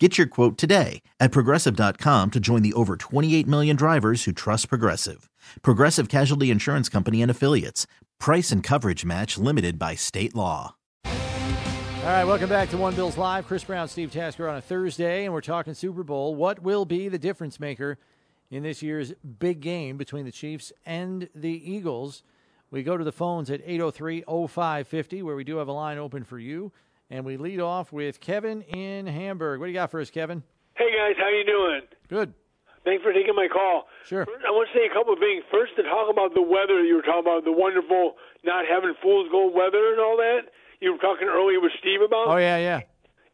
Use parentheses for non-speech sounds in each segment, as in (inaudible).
Get your quote today at progressive.com to join the over 28 million drivers who trust Progressive. Progressive Casualty Insurance Company and Affiliates. Price and coverage match limited by state law. All right, welcome back to One Bills Live. Chris Brown, Steve Tasker on a Thursday, and we're talking Super Bowl. What will be the difference maker in this year's big game between the Chiefs and the Eagles? We go to the phones at 803 0550, where we do have a line open for you. And we lead off with Kevin in Hamburg. What do you got for us, Kevin? Hey guys, how you doing? Good. Thanks for taking my call. Sure. First, I want to say a couple of things. First, to talk about the weather, you were talking about the wonderful not having fool's gold weather and all that. You were talking earlier with Steve about. Oh yeah, yeah.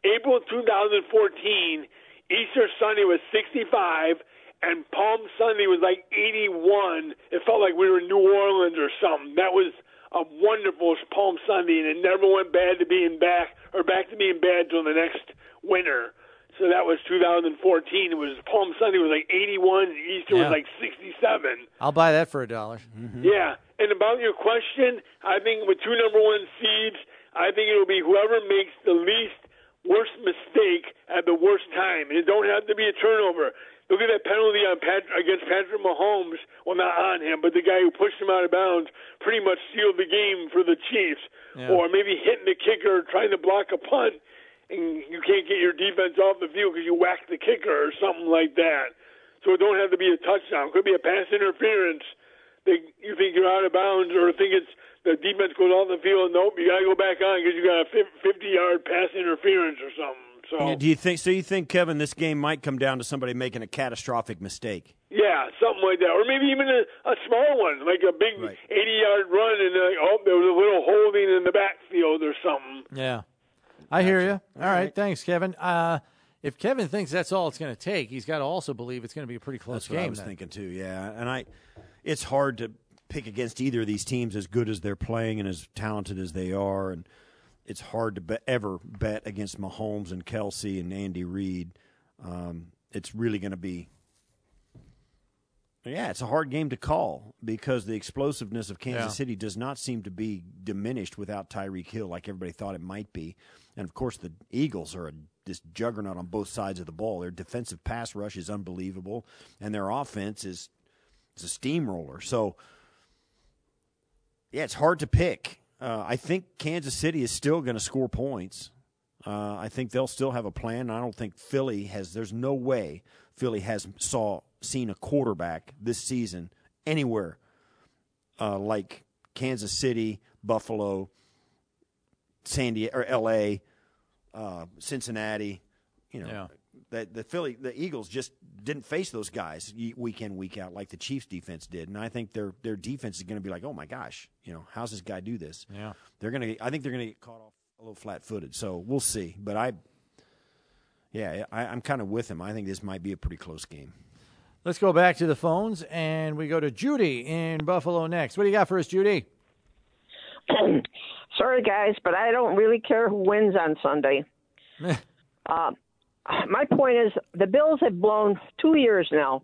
April 2014, Easter Sunday was 65, and Palm Sunday was like 81. It felt like we were in New Orleans or something. That was a wonderful Palm Sunday, and it never went bad to being back or back to being bad till the next winter. So that was 2014. It was Palm Sunday was like 81, and Easter Yeah. was like 67. I'll buy that for a dollar. Mm-hmm. Yeah, and about your question, I think with two number one seeds, I think it'll be whoever makes the least worst mistake at the worst time. And it don't have to be a turnover. Look at that penalty on Pat, against Patrick Mahomes. Well, not on him, but the guy who pushed him out of bounds pretty much sealed the game for the Chiefs. Yeah. Or maybe hitting the kicker, trying to block a punt, and you can't get your defense off the field because you whacked the kicker or something like that. So it don't have to be a touchdown. It could be a pass interference they, you think you're out of bounds or think it's the defense goes off the field. And nope, you got to go back on because you got a 50 yard pass interference or something. So Yeah, Do you think so? You think Kevin, this game might come down to somebody making a catastrophic mistake? yeah, something like that, or maybe even a, a small one, like a big Right. 80 yard run, and like, oh, there was a little holding in the backfield or something. Yeah. I hear you. All right. Thanks, Kevin. Uh, if Kevin thinks that's all it's going to take, he's got to also believe it's going to be a pretty close That's what game. I was then. thinking too. Yeah, and I, it's hard to pick against either of these teams as good as they're playing and as talented as they are, and it's hard to be, ever bet against Mahomes and Kelce and Andy Reid. Um, it's really going to be. Yeah, it's a hard game to call because the explosiveness of Kansas Yeah. City does not seem to be diminished without Tyreek Hill like everybody thought it might be. And of course, the Eagles are a, this juggernaut on both sides of the ball. Their defensive pass rush is unbelievable, and their offense is, is a steamroller. So, yeah, it's hard to pick. Uh, I think Kansas City is still going to score points. Uh, I think they'll still have a plan. I don't think Philly has. There's no way Philly has saw seen a quarterback this season anywhere uh, like Kansas City, Buffalo, San Diego, or L.A., uh, Cincinnati. You know, Yeah. The, the Philly, the Eagles just didn't face those guys ye- week in week out like the Chiefs defense did, and I think their their defense is going to be like, oh my gosh, you know, how's this guy do this? Yeah. they're going to. I think they're going to get caught off a little flat footed. So we'll see. But I, yeah, I, I'm kind of with him. I think this might be a pretty close game. Let's go back to the phones and we go to Judy in Buffalo next. What do you got for us, Judy? (clears throat) Sorry, guys, but I don't really care who wins on Sunday. (laughs) uh, my point is, the Bills have blown two years now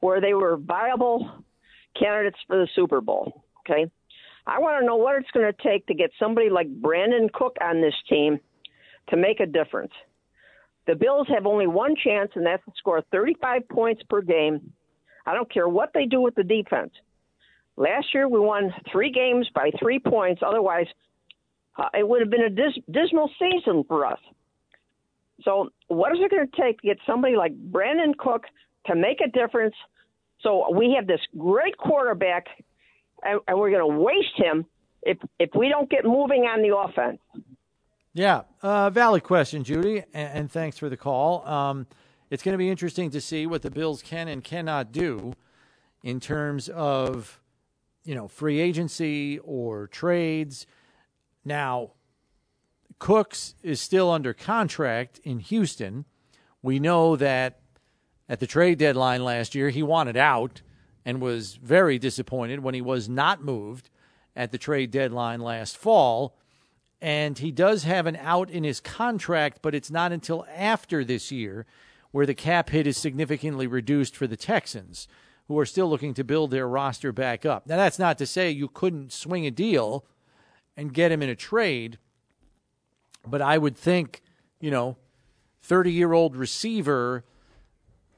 where they were viable candidates for the Super Bowl. Okay, I want to know what it's going to take to get somebody like Brandin Cook on this team to make a difference. The Bills have only one chance, and that's to score 35 points per game. I don't care what they do with the defense. Last year, we won three games by three points. Otherwise, uh, it would have been a dis- dismal season for us. So, what is it going to take to get somebody like Brandin Cook to make a difference? So we have this great quarterback, and, and we're going to waste him if if we don't get moving on the offense. Yeah, uh, valid question, Judy, and, and thanks for the call. Um, it's going to be interesting to see what the Bills can and cannot do in terms of, you know, free agency or trades. Now, Cooks is still under contract in Houston. We know that at the trade deadline last year, he wanted out and was very disappointed when he was not moved at the trade deadline last fall. And he does have an out in his contract, but it's not until after this year where the cap hit is significantly reduced for the Texans, who are still looking to build their roster back up. Now, that's not to say you couldn't swing a deal and get him in a trade, but I would think, you know, 30 year old receiver,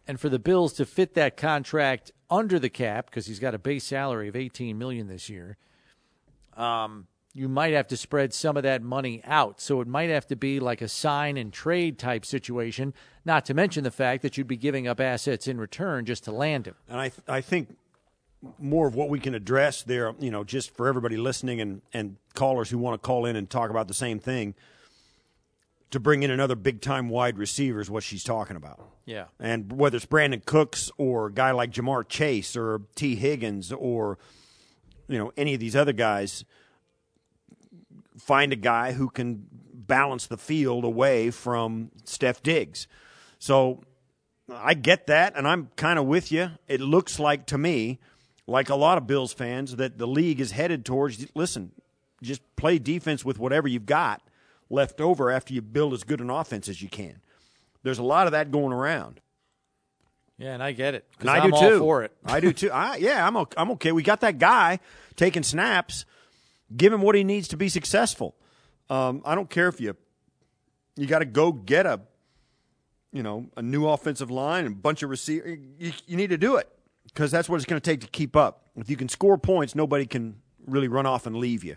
and for the Bills to fit that contract under the cap, because he's got a base salary of 18 million this year. Um, you might have to spread some of that money out. So it might have to be like a sign and trade type situation, not to mention the fact that you'd be giving up assets in return just to land him. And I, th- I think more of what we can address there, you know, just for everybody listening and, and callers who want to call in and talk about the same thing, to bring in another big time wide receiver is what she's talking about. Yeah. And whether it's Brandin Cooks or a guy like Ja'Marr Chase or Tee Higgins or, you know, any of these other guys – find a guy who can balance the field away from Steph Diggs. So I get that, and I'm kind of with you. It looks like to me, like a lot of Bills fans, that the league is headed towards listen, just play defense with whatever you've got left over after you build as good an offense as you can. There's a lot of that going around. Yeah, and I get it. And I I'm do too. for it. I do too. I, yeah, I'm okay, I'm okay. We got that guy taking snaps give him what he needs to be successful. Um, I don't care if you you got to go get a you know a new offensive line and a bunch of receivers. You, you need to do it because that's what it's going to take to keep up. If you can score points, nobody can really run off and leave you.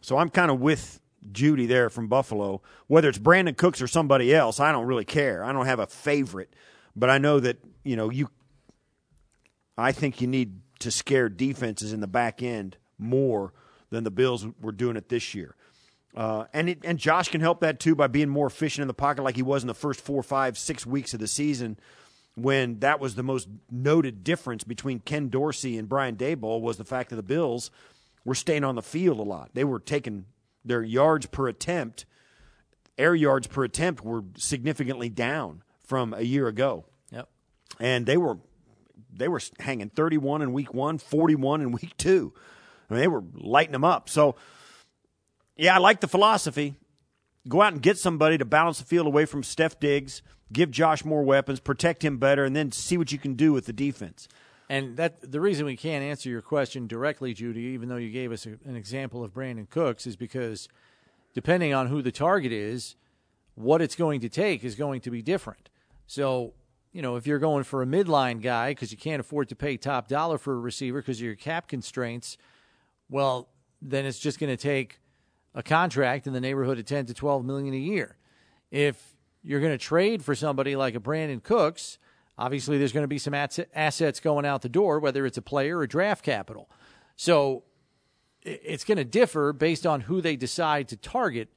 So I'm kind of with Judy there from Buffalo. Whether it's Brandin Cooks or somebody else, I don't really care. I don't have a favorite, but I know that you know you. I think you need to scare defenses in the back end more than the Bills were doing it this year. Uh, and it, and Josh can help that too by being more efficient in the pocket, like he was in the first four, five, six weeks of the season, when that was the most noted difference between Ken Dorsey and Brian Daboll was the fact that the Bills were staying on the field a lot. They were taking their yards per attempt, air yards per attempt were significantly down from a year ago. Yep. And they were they were hanging 31 in week 1, 41 in week 2. I mean, they were lighting them up. So, yeah, I like the philosophy. Go out and get somebody to balance the field away from Steph Diggs, give Josh more weapons, protect him better, and then see what you can do with the defense. And that the reason we can't answer your question directly, Judy, even though you gave us a, an example of Brandin Cooks, is because depending on who the target is, what it's going to take is going to be different. So, you know, if you're going for a midline guy because you can't afford to pay top dollar for a receiver because of your cap constraints – well, then it's just going to take a contract in the neighborhood of 10 to 12 million a year. If you're going to trade for somebody like a Brandon Cooks, obviously there's going to be some assets going out the door, whether it's a player or draft capital. So it's going to differ based on who they decide to target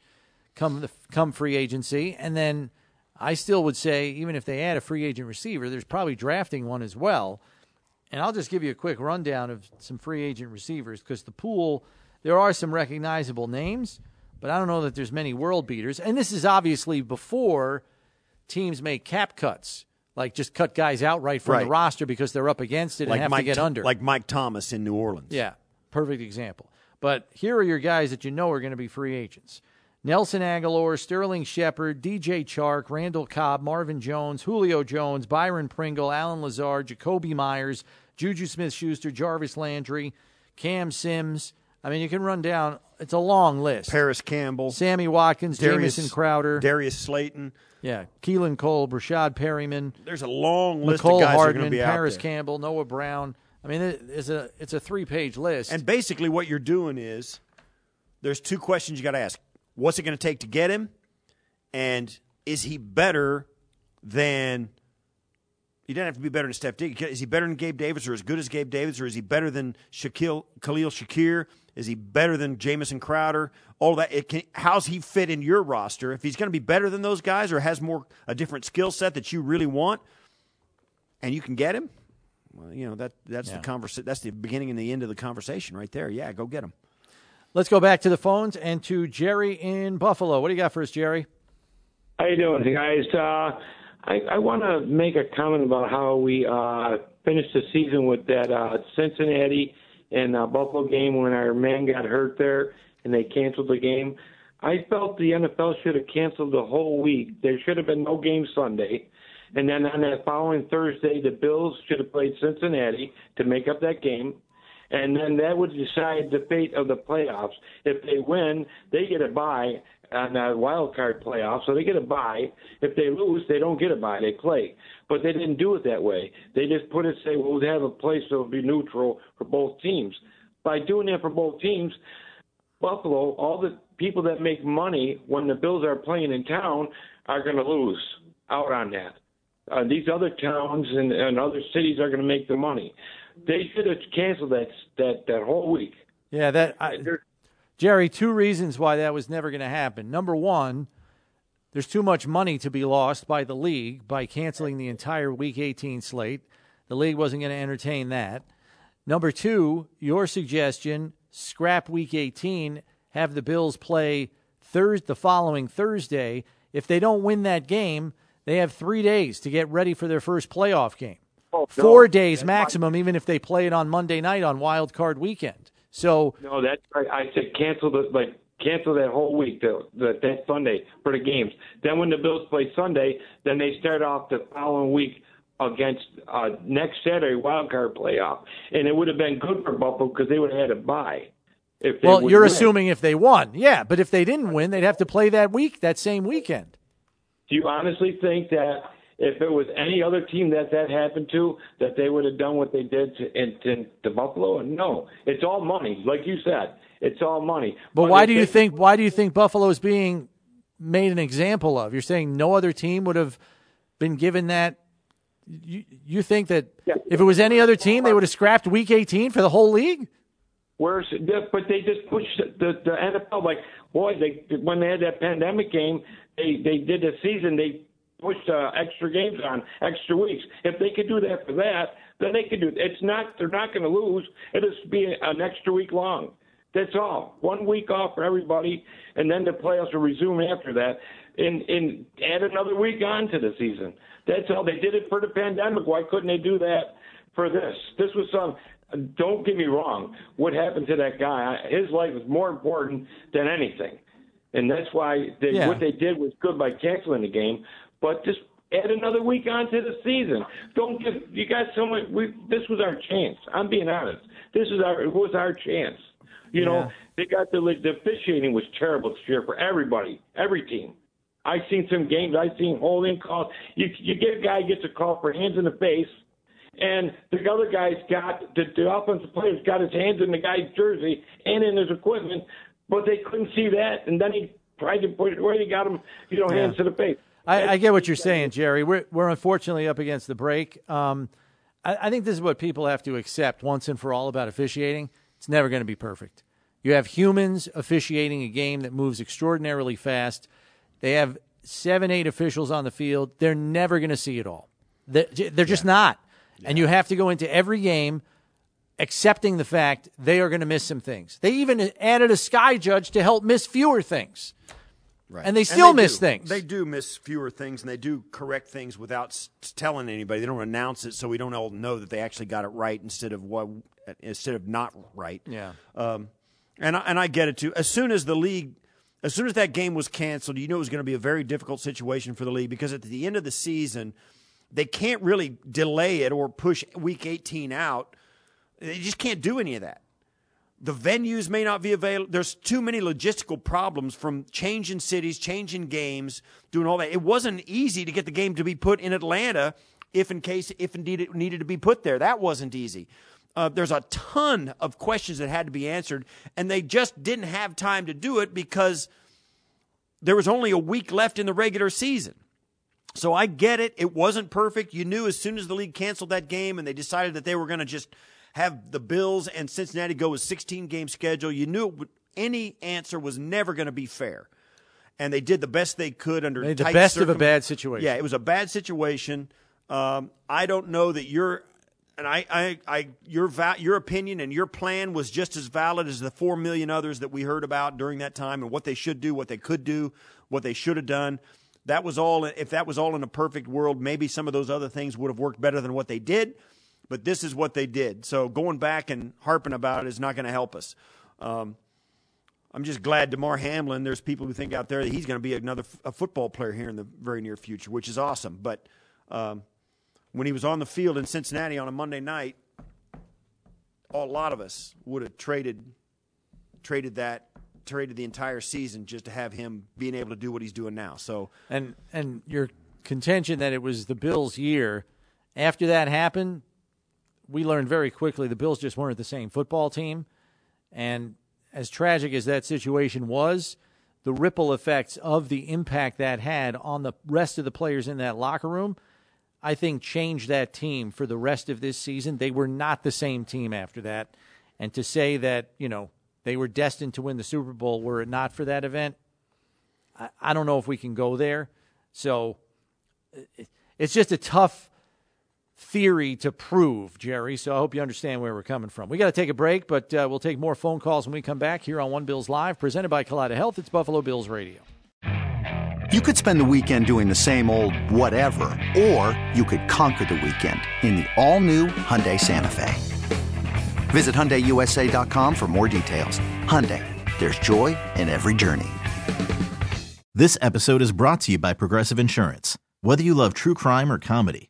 come the, come free agency, and then I still would say even if they add a free agent receiver, there's probably drafting one as well. And I'll just give you a quick rundown of some free agent receivers because the pool, there are some recognizable names, but I don't know that there's many world beaters. And this is obviously before teams make cap cuts, like just cut guys outright from right. the roster because they're up against it like and have Mike, to get under. Like Mike Thomas in New Orleans. Yeah, perfect example. But here are your guys that you know are going to be free agents. Nelson Agholor, Sterling Shepard, DJ Chark, Randall Cobb, Marvin Jones, Julio Jones, Byron Pringle, Allen Lazard, Jakobi Meyers, Juju Smith Schuster, Jarvis Landry, Cam Sims, I mean, you can run down. It's a long list. Parris Campbell, Sammy Watkins, Darius Jamison Crowder, Darius Slayton. yeah, Keelan Cole, Breshad Perriman, There's a long list Nicole of guys that are going to be out Parris. Campbell, Noah Brown. I mean, it- it's a it's a three page list. And basically, what you're doing is there's two questions you got to ask: What's it going to take to get him, and is he better than? He doesn't have to be better than Steph Diggs. Is he better than Gabe Davis, or as good as Gabe Davis, or is he better than Shaquille Khalil Shakir? Is he better than Jamison Crowder? All that. It can, how's he fit in your roster? If he's going to be better than those guys, or has more a different skill set that you really want, and you can get him, well, you know that that's Yeah. the conversa- That's the beginning and the end of the conversation right there. Yeah, go get him. Let's go back to the phones and to Jerry in Buffalo. What do you got for us, Jerry? How you doing, guys? Uh, I, I want to make a comment about how we uh, finished the season with that uh, Cincinnati and uh, Buffalo game when our man got hurt there and they canceled the game. I felt the NFL should have canceled the whole week. There should have been no game Sunday. And then on that following Thursday, the Bills should have played Cincinnati to make up that game. And then that would decide the fate of the playoffs. If they win, they get a bye on the wild card playoff, so they get a bye. If they lose, they don't get a bye; they play. But they didn't do it that way. They just put it say, "Well, we have a place that will be neutral for both teams." By doing that for both teams, Buffalo, all the people that make money when the Bills are playing in town are going to lose out on that. Uh, these other towns and, and other cities are going to make the money. They should have canceled that that that whole week. Yeah, that I, They're- Jerry. Two reasons why that was never going to happen. Number one, there's too much money to be lost by the league by canceling the entire Week 18 slate. The league wasn't going to entertain that. Number two, your suggestion: scrap Week 18, have the Bills play Thursday, the following Thursday. If they don't win that game, they have three days to get ready for their first playoff game. Oh, no. Four days That's maximum, even if they play it on Monday night on Wild Card Weekend. So No, that's right. I said cancel the like cancel that whole week, the, the that Sunday for the games. Then when the Bills play Sunday, then they start off the following week against uh, next Saturday wild card playoff, and it would have been good for Buffalo because they would have had a bye. If they Well, you're win. assuming if they won, yeah. But if they didn't win, they'd have to play that week, that same weekend. Do you honestly think that if it was any other team that that happened to, that they would have done what they did to, in, in, to Buffalo? No, it's all money, like you said. It's all money. But why if do you they- think? Why do you think Buffalo is being made an example of? You're saying no other team would have been given that. You, you think that Yeah. if it was any other team, they would have scrapped Week 18 for the whole league? Where's but they just pushed the the NFL like boy they when they had that pandemic game they they did the season they pushed uh, extra games on extra weeks if they could do that for that then they could do It. it's not they're not going to lose it'll just be an extra week long that's all one week off for everybody and then the playoffs will resume after that and and add another week on to the season that's all they did it for the pandemic why couldn't they do that for this. This was some. Don't get me wrong. What happened to that guy? His life is more important than anything, and that's why they, Yeah. what they did was good by canceling the game. But just add another week onto the season. Don't give. You guys so much. We, this was our chance. I'm being honest. This is our. It was our chance. You Yeah. know, they got the the officiating was terrible this year for everybody, every team. I've seen some games. I've seen holding calls. You you get a guy gets a call for hands in the face, and the other guy's got the, the offensive player's got his hands in the guy's jersey and in his equipment, but they couldn't see that, and then he tried to put it where he got him, you know, hands to the face. I, I get what you're saying, Jerry. We're we're unfortunately up against the break. Um, I, I think this is what people have to accept once and for all about officiating. It's never going to be perfect. You have humans officiating a game that moves extraordinarily fast. They have seven, eight officials on the field. They're never going to see it all. They're, they're just not. And you have to go into every game accepting the fact they are going to miss some things. They even added a sky judge to help miss fewer things. Right. And they still miss do. things. They do miss fewer things, and they do correct things without s- telling anybody. They don't announce it, so we don't all know that they actually got it right instead of what instead of not right. Yeah. Um, and I, and I get it too. As soon as the league, as soon as that game was canceled, you knew it was going to be a very difficult situation for the league because at the end of the season, they can't really delay it or push Week 18 out. They just can't do any of that. The venues may not be available. There's too many logistical problems from changing cities, changing games, doing all that. It wasn't easy to get the game to be put in Atlanta if in case, if indeed it needed to be put there. That wasn't easy. Uh, there's a ton of questions that had to be answered, and they just didn't have time to do it because there was only a week left in the regular season. So I get it. It wasn't perfect. You knew as soon as the league canceled that game and they decided that they were going to just have the Bills and Cincinnati go with 16 game schedule, you knew would, any answer was never going to be fair. And they did the best they could under the best circum- of a bad situation. Yeah, it was a bad situation. Um, I don't know that your and I, I, I your va- your opinion and your plan was just as valid as the four million others that we heard about during that time and what they should do, what they could do, what they should have done. That was all. If that was all in a perfect world, maybe some of those other things would have worked better than what they did but this is what they did. So going back and harping about it is not going to help us. Um, I'm just glad Damar Hamlin. There's people who think out there that he's going to be another a football player here in the very near future, which is awesome. But um, when he was on the field in Cincinnati on a Monday night, a lot of us would have traded traded that traded the entire season just to have him being able to do what he's doing now. So and and your contention that it was the Bills' year after that happened, we learned very quickly the Bills just weren't the same football team. And as tragic as that situation was, the ripple effects of the impact that had on the rest of the players in that locker room, I think changed that team for the rest of this season. They were not the same team after that. And to say that, you know, they were destined to win the Super Bowl were it not for that event, I, I don't know if we can go there. So it's just a tough theory to prove, Jerry. So I hope you understand where we're coming from. We got to take a break, but uh, we'll take more phone calls when we come back here on One Bills Live, presented by Kaleida Health. It's Buffalo Bills Radio. You could spend the weekend doing the same old whatever, or you could conquer the weekend in the all-new Hyundai Santa Fe. Visit HyundaiUSA.com for more details. Hyundai, there's joy in every journey. This episode is brought to you by Progressive Insurance. Whether you love true crime or comedy,